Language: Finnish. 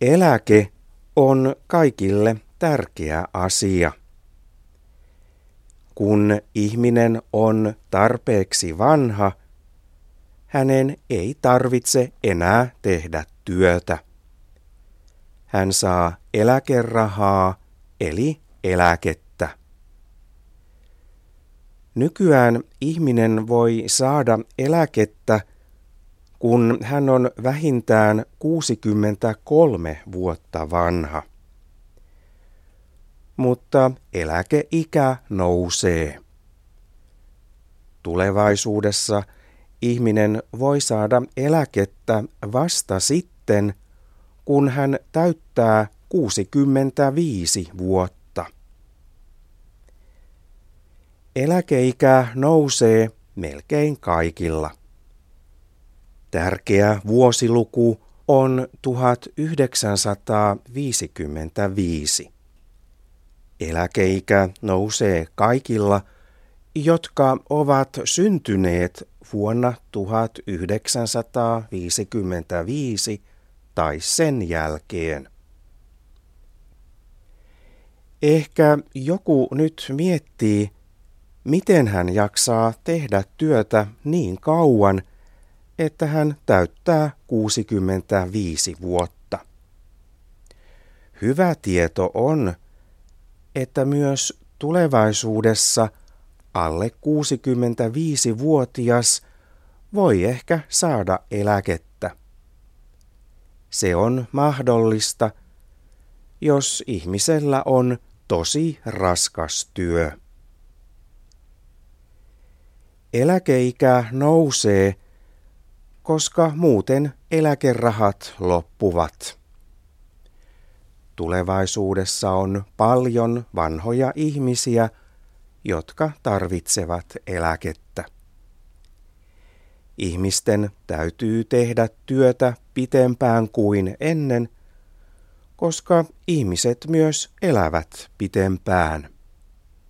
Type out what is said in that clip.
Eläke on kaikille tärkeä asia. Kun ihminen on tarpeeksi vanha, hänen ei tarvitse enää tehdä työtä. Hän saa eläkerahaa eli eläkettä. Nykyään ihminen voi saada eläkettä kun hän on vähintään 63 vuotta vanha. Mutta eläkeikä nousee. Tulevaisuudessa ihminen voi saada eläkettä vasta sitten, kun hän täyttää 65 vuotta. Eläkeikä nousee melkein kaikilla. Tärkeä vuosiluku on 1955. Eläkeikä nousee kaikilla, jotka ovat syntyneet vuonna 1955 tai sen jälkeen. Ehkä joku nyt miettii, miten hän jaksaa tehdä työtä niin kauan – että hän täyttää 65 vuotta. Hyvä tieto on, että myös tulevaisuudessa alle 65-vuotias voi ehkä saada eläkettä. Se on mahdollista, jos ihmisellä on tosi raskas työ. Eläkeikä nousee – koska muuten eläkerahat loppuvat. Tulevaisuudessa on paljon vanhoja ihmisiä, jotka tarvitsevat eläkettä. Ihmisten täytyy tehdä työtä pitempään kuin ennen, koska ihmiset myös elävät pitempään.